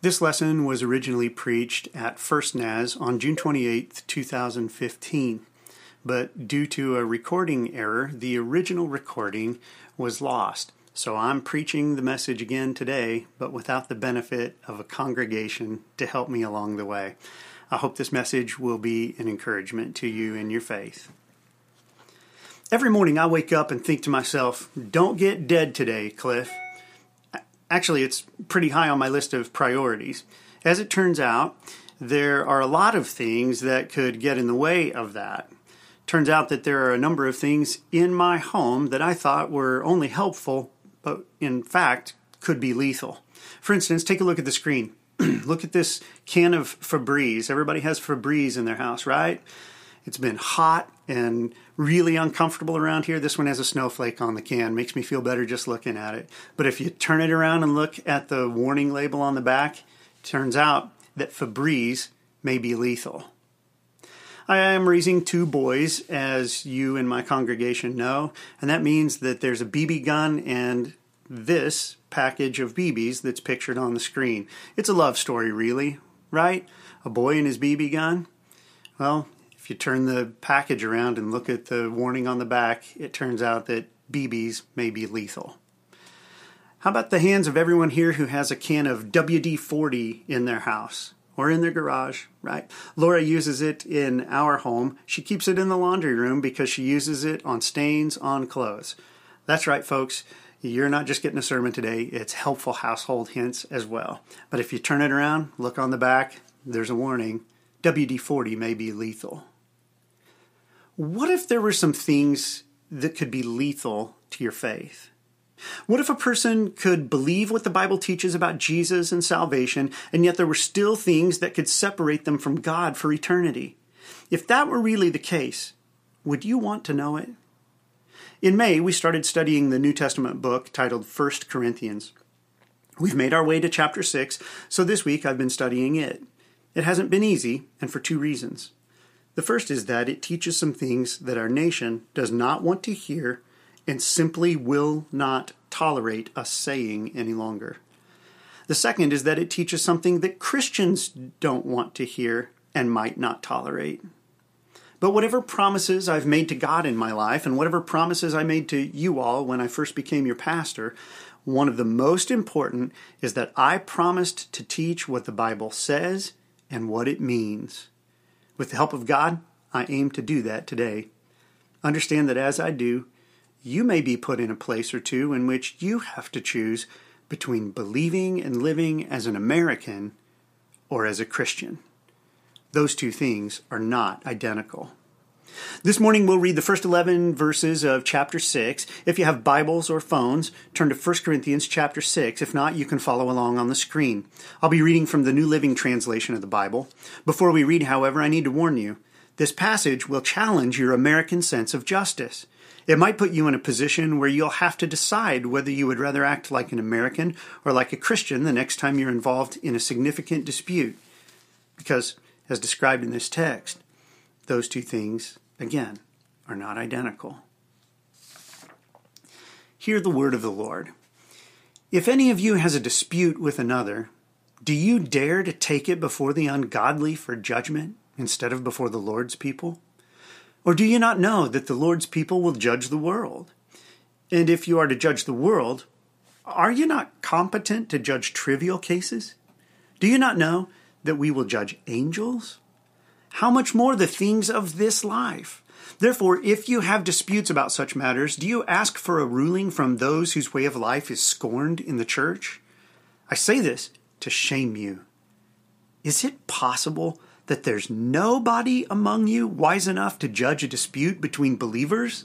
This lesson was originally preached at First Naz on June 28, 2015, but due to a recording error, the original recording was lost. So I'm preaching the message again today, but without the benefit of a congregation to help me along the way. I hope this message will be an encouragement to you in your faith. Every morning I wake up and think to myself, don't get dead today, Cliff actually, it's pretty high on my list of priorities. As it turns out, there are a lot of things that could get in the way of that. Turns out that there are a number of things in my home that I thought were only helpful, but in fact could be lethal. For instance, take a look at the screen. look at this can of Febreze. Everybody has Febreze in their house, right? It's been hot and really uncomfortable around here. This one has a snowflake on the can. Makes me feel better just looking at it. But if you turn it around and look at the warning label on the back, turns out that Febreze may be lethal. I am raising two boys, as you in my congregation know, and that means that there's a BB gun and this package of BBs that's pictured on the screen. It's a love story, really, right? A boy and his BB gun. Well, if you turn the package around and look at the warning on the back, it turns out that BBs may be lethal. How about the hands of everyone here who has a can of WD 40 in their house or in their garage, right? Laura uses it in our home. She keeps it in the laundry room because she uses it on stains on clothes. That's right, folks. You're not just getting a sermon today, it's helpful household hints as well. But if you turn it around, look on the back, there's a warning WD 40 may be lethal what if there were some things that could be lethal to your faith? What if a person could believe what the Bible teaches about Jesus and salvation, and yet there were still things that could separate them from God for eternity? If that were really the case, would you want to know it? In May, we started studying the New Testament book titled 1 Corinthians. We've made our way to chapter 6, so this week I've been studying it. It hasn't been easy, and for two reasons. The first is that it teaches some things that our nation does not want to hear and simply will not tolerate us saying any longer. The second is that it teaches something that Christians don't want to hear and might not tolerate. But whatever promises I've made to God in my life, and whatever promises I made to you all when I first became your pastor, one of the most important is that I promised to teach what the Bible says and what it means. With the help of God, I aim to do that today. Understand that as I do, you may be put in a place or two in which you have to choose between believing and living as an American or as a Christian. Those two things are not identical. This morning we'll read the first 11 verses of chapter 6. If you have Bibles or phones, turn to 1 Corinthians chapter 6. If not, you can follow along on the screen. I'll be reading from the New Living Translation of the Bible. Before we read, however, I need to warn you. This passage will challenge your American sense of justice. It might put you in a position where you'll have to decide whether you would rather act like an American or like a Christian the next time you're involved in a significant dispute. Because, as described in this text, those two things, again, are not identical. Hear the word of the Lord. If any of you has a dispute with another, do you dare to take it before the ungodly for judgment instead of before the Lord's people? Or do you not know that the Lord's people will judge the world? And if you are to judge the world, are you not competent to judge trivial cases? Do you not know that we will judge angels? How much more the things of this life? Therefore, if you have disputes about such matters, do you ask for a ruling from those whose way of life is scorned in the church? I say this to shame you. Is it possible that there's nobody among you wise enough to judge a dispute between believers?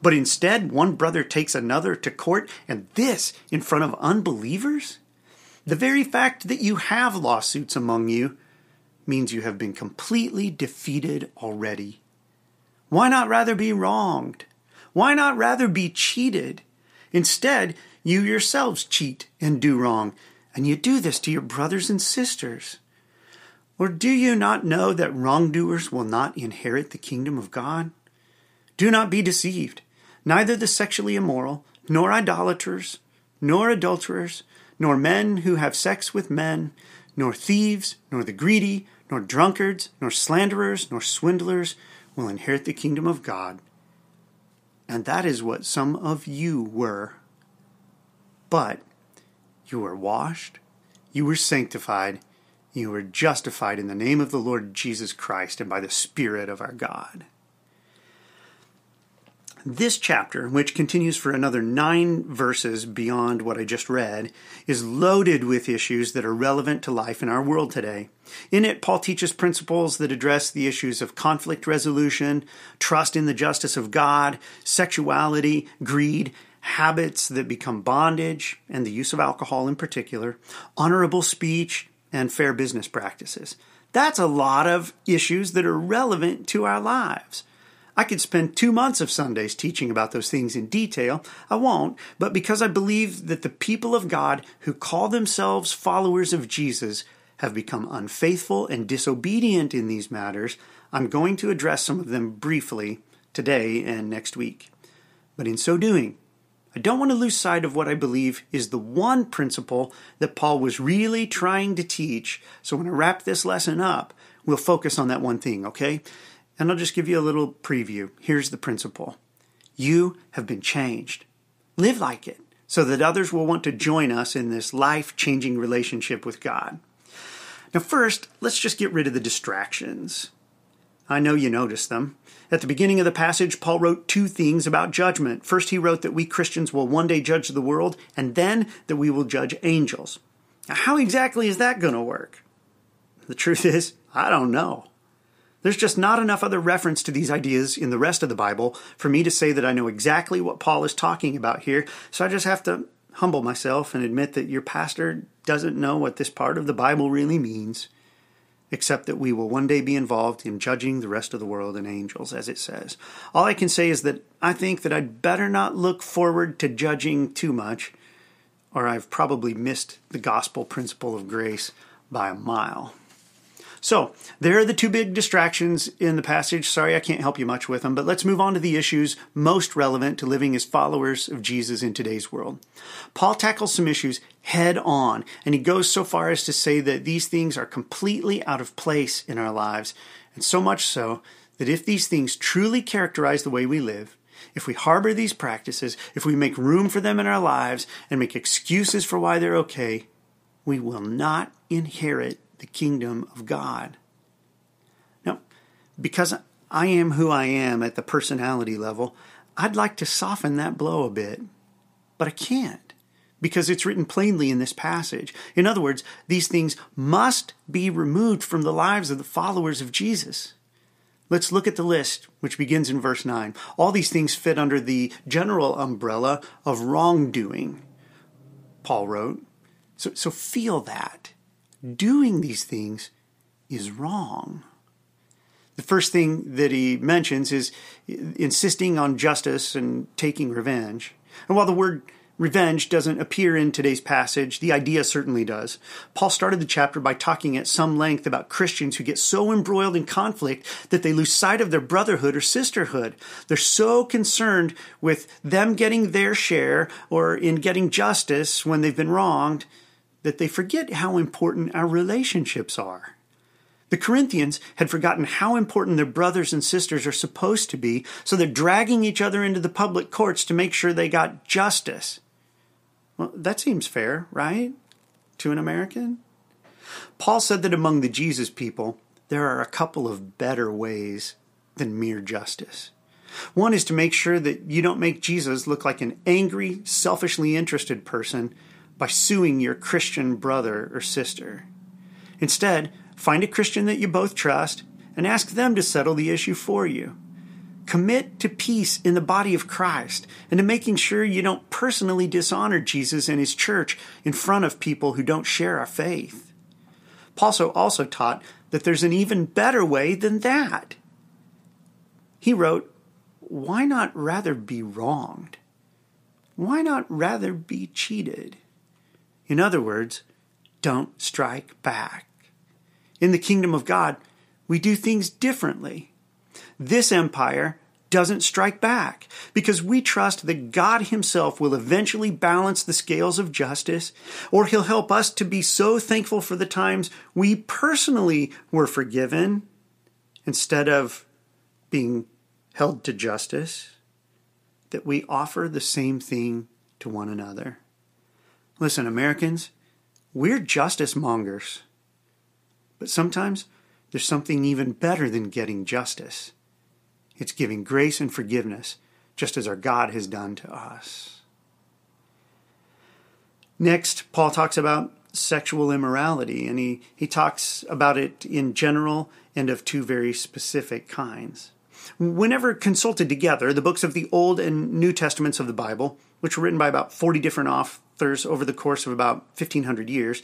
But instead, one brother takes another to court, and this in front of unbelievers? The very fact that you have lawsuits among you means you have been completely defeated already. Why not rather be wronged? Why not rather be cheated? Instead, you yourselves cheat and do wrong, and you do this to your brothers and sisters. Or do you not know that wrongdoers will not inherit the kingdom of God? Do not be deceived. Neither the sexually immoral, nor idolaters, nor adulterers, nor men who have sex with men, nor thieves, nor the greedy, nor drunkards, nor slanderers, nor swindlers will inherit the kingdom of God. And that is what some of you were. But you were washed, you were sanctified, you were justified in the name of the Lord Jesus Christ and by the Spirit of our God. This chapter, which continues for another nine verses beyond what I just read, is loaded with issues that are relevant to life in our world today. In it, Paul teaches principles that address the issues of conflict resolution, trust in the justice of God, sexuality, greed, habits that become bondage, and the use of alcohol in particular, honorable speech, and fair business practices. That's a lot of issues that are relevant to our lives. I could spend two months of Sundays teaching about those things in detail. I won't, but because I believe that the people of God who call themselves followers of Jesus have become unfaithful and disobedient in these matters, I'm going to address some of them briefly today and next week. But in so doing, I don't want to lose sight of what I believe is the one principle that Paul was really trying to teach. So when I wrap this lesson up, we'll focus on that one thing, okay? And I'll just give you a little preview. Here's the principle You have been changed. Live like it so that others will want to join us in this life changing relationship with God. Now, first, let's just get rid of the distractions. I know you noticed them. At the beginning of the passage, Paul wrote two things about judgment. First, he wrote that we Christians will one day judge the world, and then that we will judge angels. Now, how exactly is that going to work? The truth is, I don't know. There's just not enough other reference to these ideas in the rest of the Bible for me to say that I know exactly what Paul is talking about here, so I just have to humble myself and admit that your pastor doesn't know what this part of the Bible really means, except that we will one day be involved in judging the rest of the world and angels, as it says. All I can say is that I think that I'd better not look forward to judging too much, or I've probably missed the gospel principle of grace by a mile. So, there are the two big distractions in the passage. Sorry, I can't help you much with them, but let's move on to the issues most relevant to living as followers of Jesus in today's world. Paul tackles some issues head on, and he goes so far as to say that these things are completely out of place in our lives, and so much so that if these things truly characterize the way we live, if we harbor these practices, if we make room for them in our lives and make excuses for why they're okay, we will not inherit the kingdom of God. Now, because I am who I am at the personality level, I'd like to soften that blow a bit, but I can't because it's written plainly in this passage. In other words, these things must be removed from the lives of the followers of Jesus. Let's look at the list, which begins in verse 9. All these things fit under the general umbrella of wrongdoing, Paul wrote. So, so feel that doing these things is wrong. The first thing that he mentions is insisting on justice and taking revenge. And while the word revenge doesn't appear in today's passage, the idea certainly does. Paul started the chapter by talking at some length about Christians who get so embroiled in conflict that they lose sight of their brotherhood or sisterhood. They're so concerned with them getting their share or in getting justice when they've been wronged that they forget how important our relationships are. The Corinthians had forgotten how important their brothers and sisters are supposed to be, so they're dragging each other into the public courts to make sure they got justice. Well, that seems fair, right? To an American? Paul said that among the Jesus people, there are a couple of better ways than mere justice. One is to make sure that you don't make Jesus look like an angry, selfishly interested person by suing your Christian brother or sister. Instead, find a Christian that you both trust and ask them to settle the issue for you. Commit to peace in the body of Christ and to making sure you don't personally dishonor Jesus and his church in front of people who don't share our faith. Paul also taught that there's an even better way than that. He wrote, Why not rather be wronged? Why not rather be cheated? In other words, don't strike back. In the kingdom of God, we do things differently. This empire doesn't strike back because we trust that God Himself will eventually balance the scales of justice, or He'll help us to be so thankful for the times we personally were forgiven instead of being held to justice, that we offer the same thing to one another. Listen, Americans, we're justice mongers. But sometimes there's something even better than getting justice it's giving grace and forgiveness, just as our God has done to us. Next, Paul talks about sexual immorality, and he, he talks about it in general and of two very specific kinds. Whenever consulted together, the books of the Old and New Testaments of the Bible, which were written by about 40 different authors over the course of about 1500 years,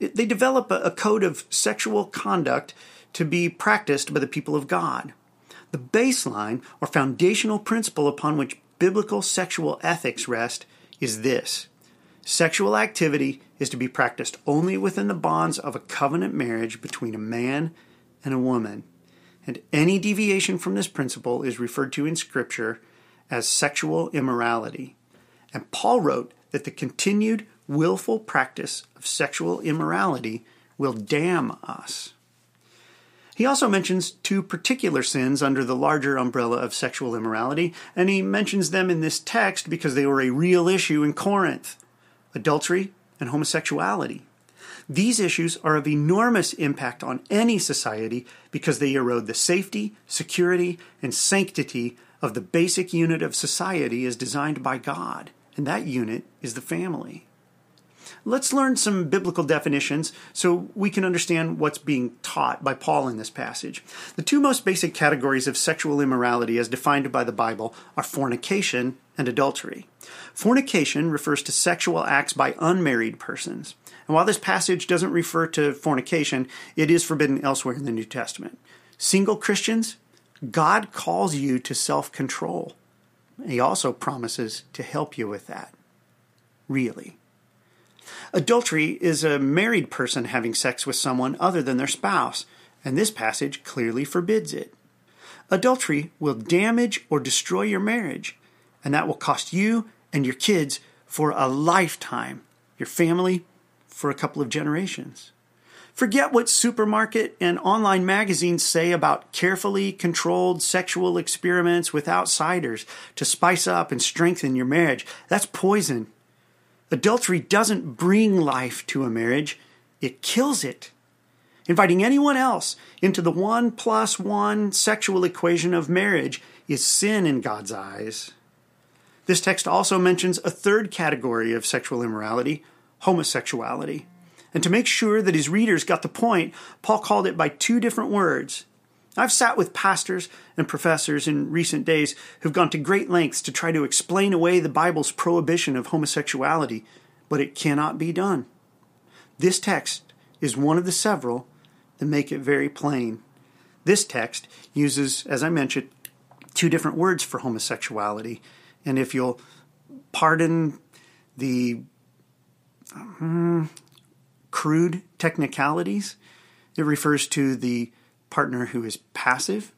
they develop a code of sexual conduct to be practiced by the people of God. The baseline or foundational principle upon which biblical sexual ethics rest is this sexual activity is to be practiced only within the bonds of a covenant marriage between a man and a woman. And any deviation from this principle is referred to in Scripture as sexual immorality. And Paul wrote that the continued willful practice of sexual immorality will damn us. He also mentions two particular sins under the larger umbrella of sexual immorality, and he mentions them in this text because they were a real issue in Corinth adultery and homosexuality. These issues are of enormous impact on any society because they erode the safety, security, and sanctity of the basic unit of society as designed by God, and that unit is the family. Let's learn some biblical definitions so we can understand what's being taught by Paul in this passage. The two most basic categories of sexual immorality, as defined by the Bible, are fornication and adultery. Fornication refers to sexual acts by unmarried persons. And while this passage doesn't refer to fornication, it is forbidden elsewhere in the New Testament. Single Christians, God calls you to self control. He also promises to help you with that. Really. Adultery is a married person having sex with someone other than their spouse, and this passage clearly forbids it. Adultery will damage or destroy your marriage, and that will cost you and your kids for a lifetime, your family for a couple of generations. Forget what supermarket and online magazines say about carefully controlled sexual experiments with outsiders to spice up and strengthen your marriage. That's poison. Adultery doesn't bring life to a marriage, it kills it. Inviting anyone else into the one plus one sexual equation of marriage is sin in God's eyes. This text also mentions a third category of sexual immorality homosexuality. And to make sure that his readers got the point, Paul called it by two different words I've sat with pastors and professors in recent days who've gone to great lengths to try to explain away the Bible's prohibition of homosexuality, but it cannot be done. This text is one of the several that make it very plain. This text uses, as I mentioned, two different words for homosexuality. And if you'll pardon the um, crude technicalities, it refers to the partner who is passive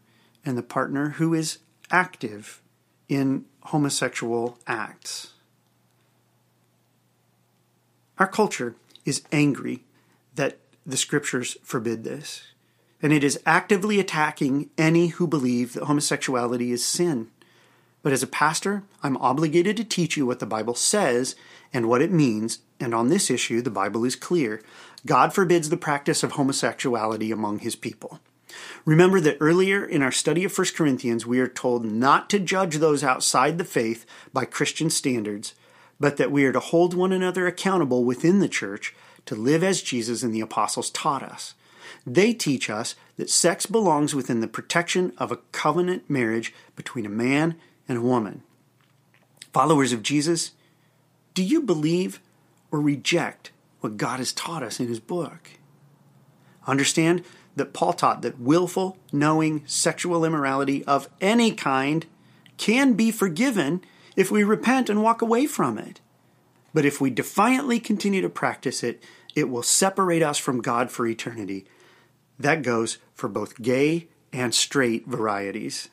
and the partner who is active in homosexual acts. Our culture is angry that the scriptures forbid this, and it is actively attacking any who believe that homosexuality is sin. But as a pastor, I'm obligated to teach you what the Bible says and what it means, and on this issue, the Bible is clear. God forbids the practice of homosexuality among his people. Remember that earlier in our study of 1 Corinthians, we are told not to judge those outside the faith by Christian standards, but that we are to hold one another accountable within the church to live as Jesus and the apostles taught us. They teach us that sex belongs within the protection of a covenant marriage between a man and a woman. Followers of Jesus, do you believe or reject what God has taught us in His book? Understand that Paul taught that willful, knowing sexual immorality of any kind can be forgiven if we repent and walk away from it. But if we defiantly continue to practice it, it will separate us from God for eternity. That goes for both gay and straight varieties.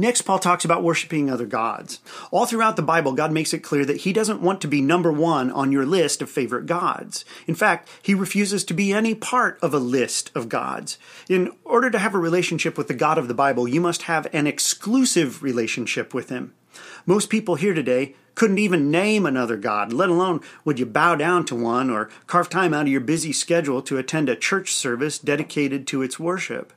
Next, Paul talks about worshiping other gods. All throughout the Bible, God makes it clear that he doesn't want to be number one on your list of favorite gods. In fact, he refuses to be any part of a list of gods. In order to have a relationship with the God of the Bible, you must have an exclusive relationship with him. Most people here today couldn't even name another God, let alone would you bow down to one or carve time out of your busy schedule to attend a church service dedicated to its worship.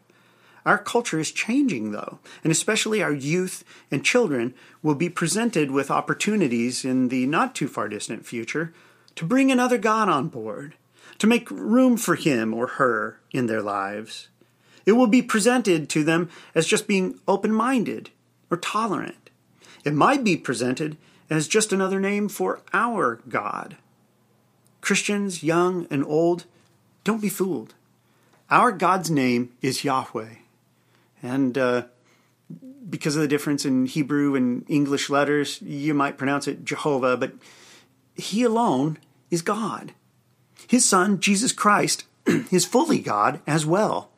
Our culture is changing, though, and especially our youth and children will be presented with opportunities in the not too far distant future to bring another God on board, to make room for him or her in their lives. It will be presented to them as just being open minded or tolerant. It might be presented as just another name for our God. Christians, young and old, don't be fooled. Our God's name is Yahweh. And uh, because of the difference in Hebrew and English letters, you might pronounce it Jehovah, but He alone is God. His Son, Jesus Christ, is fully God as well.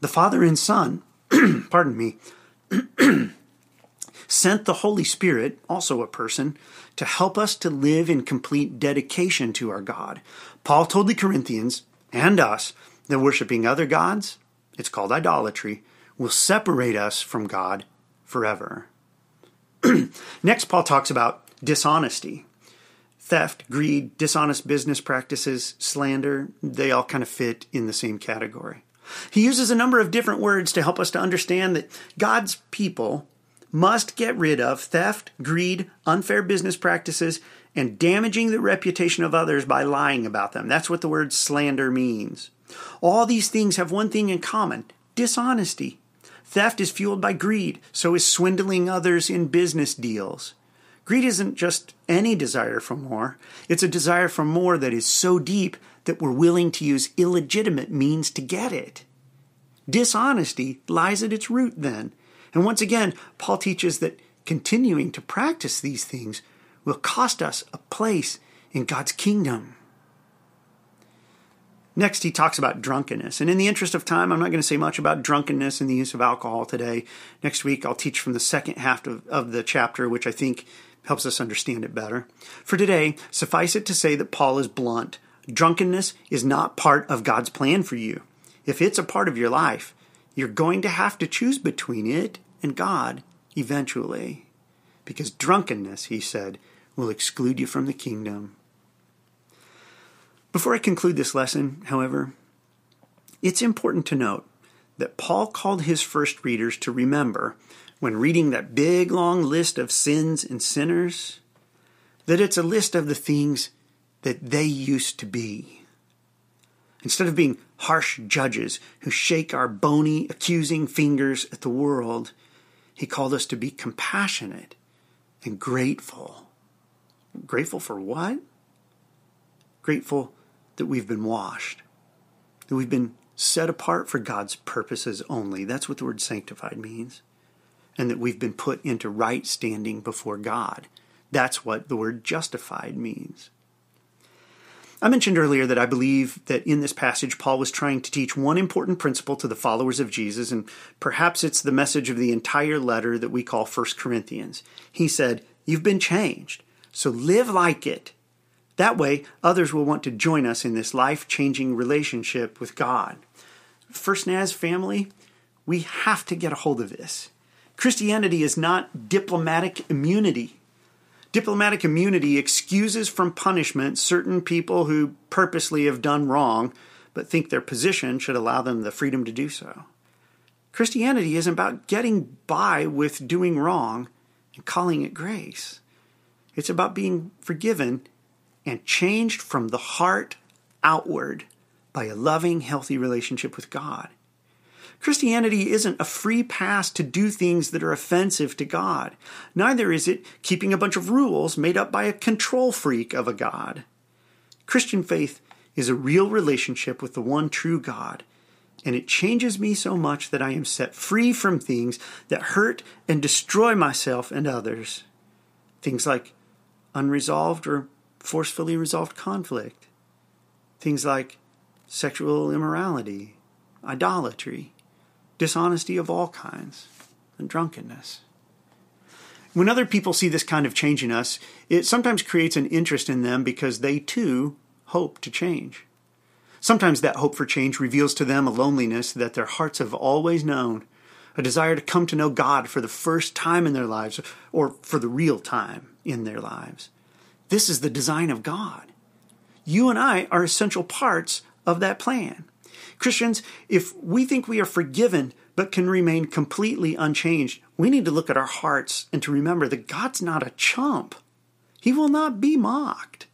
The Father and Son, pardon me, sent the Holy Spirit, also a person, to help us to live in complete dedication to our God. Paul told the Corinthians and us that worshiping other gods, it's called idolatry, will separate us from God forever. Next, Paul talks about dishonesty. Theft, greed, dishonest business practices, slander, they all kind of fit in the same category. He uses a number of different words to help us to understand that God's people must get rid of theft, greed, unfair business practices, and damaging the reputation of others by lying about them. That's what the word slander means. All these things have one thing in common dishonesty. Theft is fueled by greed, so is swindling others in business deals. Greed isn't just any desire for more, it's a desire for more that is so deep that we're willing to use illegitimate means to get it. Dishonesty lies at its root, then. And once again, Paul teaches that continuing to practice these things will cost us a place in God's kingdom. Next, he talks about drunkenness. And in the interest of time, I'm not going to say much about drunkenness and the use of alcohol today. Next week, I'll teach from the second half of, of the chapter, which I think helps us understand it better. For today, suffice it to say that Paul is blunt. Drunkenness is not part of God's plan for you. If it's a part of your life, you're going to have to choose between it and God eventually. Because drunkenness, he said, will exclude you from the kingdom. Before I conclude this lesson, however, it's important to note that Paul called his first readers to remember, when reading that big long list of sins and sinners, that it's a list of the things that they used to be. Instead of being harsh judges who shake our bony, accusing fingers at the world, he called us to be compassionate and grateful. Grateful for what? Grateful that we've been washed, that we've been set apart for God's purposes only. That's what the word sanctified means. And that we've been put into right standing before God. That's what the word justified means. I mentioned earlier that I believe that in this passage, Paul was trying to teach one important principle to the followers of Jesus, and perhaps it's the message of the entire letter that we call 1 Corinthians. He said, You've been changed, so live like it. That way, others will want to join us in this life changing relationship with God. First Naz family, we have to get a hold of this. Christianity is not diplomatic immunity. Diplomatic immunity excuses from punishment certain people who purposely have done wrong but think their position should allow them the freedom to do so. Christianity isn't about getting by with doing wrong and calling it grace. It's about being forgiven and changed from the heart outward by a loving, healthy relationship with God. Christianity isn't a free pass to do things that are offensive to God. Neither is it keeping a bunch of rules made up by a control freak of a God. Christian faith is a real relationship with the one true God, and it changes me so much that I am set free from things that hurt and destroy myself and others. Things like unresolved or forcefully resolved conflict. Things like sexual immorality, idolatry, dishonesty of all kinds, and drunkenness. When other people see this kind of change in us, it sometimes creates an interest in them because they too hope to change. Sometimes that hope for change reveals to them a loneliness that their hearts have always known, a desire to come to know God for the first time in their lives, or for the real time in their lives. This is the design of God. You and I are essential parts of that plan. Christians, if we think we are forgiven but can remain completely unchanged, we need to look at our hearts and to remember that God's not a chump. He will not be mocked.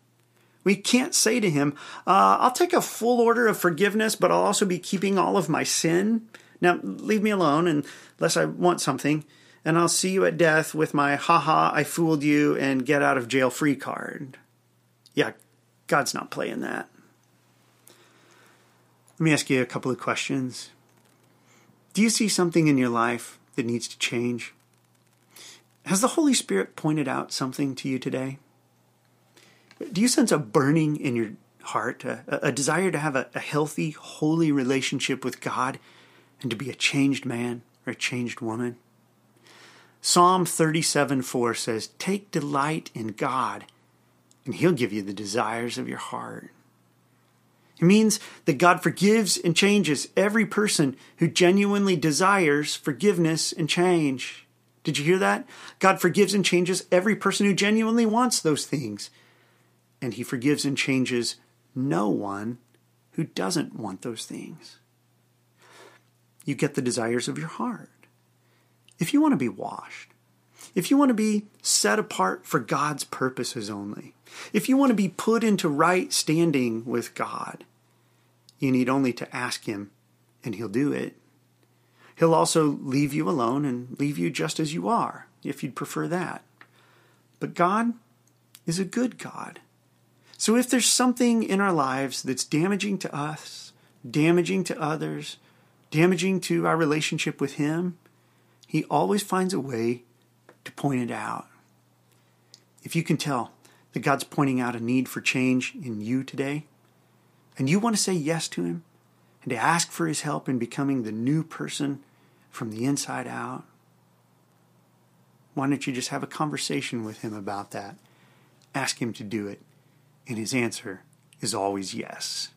We can't say to him, uh, I'll take a full order of forgiveness, but I'll also be keeping all of my sin. Now, leave me alone unless I want something, and I'll see you at death with my haha, I fooled you, and get out of jail free card. Yeah, God's not playing that. Let me ask you a couple of questions. Do you see something in your life that needs to change? Has the Holy Spirit pointed out something to you today? Do you sense a burning in your heart, a, a desire to have a, a healthy, holy relationship with God and to be a changed man or a changed woman? Psalm 37 4 says, Take delight in God, and He'll give you the desires of your heart. It means that God forgives and changes every person who genuinely desires forgiveness and change. Did you hear that? God forgives and changes every person who genuinely wants those things and he forgives and changes no one who doesn't want those things. You get the desires of your heart. If you want to be washed, if you want to be set apart for God's purposes only, if you want to be put into right standing with God, you need only to ask Him and He'll do it. He'll also leave you alone and leave you just as you are, if you'd prefer that. But God is a good God. So if there's something in our lives that's damaging to us, damaging to others, damaging to our relationship with Him, He always finds a way to point it out. If you can tell that God's pointing out a need for change in you today, and you want to say yes to Him and to ask for His help in becoming the new person from the inside out, why don't you just have a conversation with Him about that? Ask Him to do it and his answer is always yes.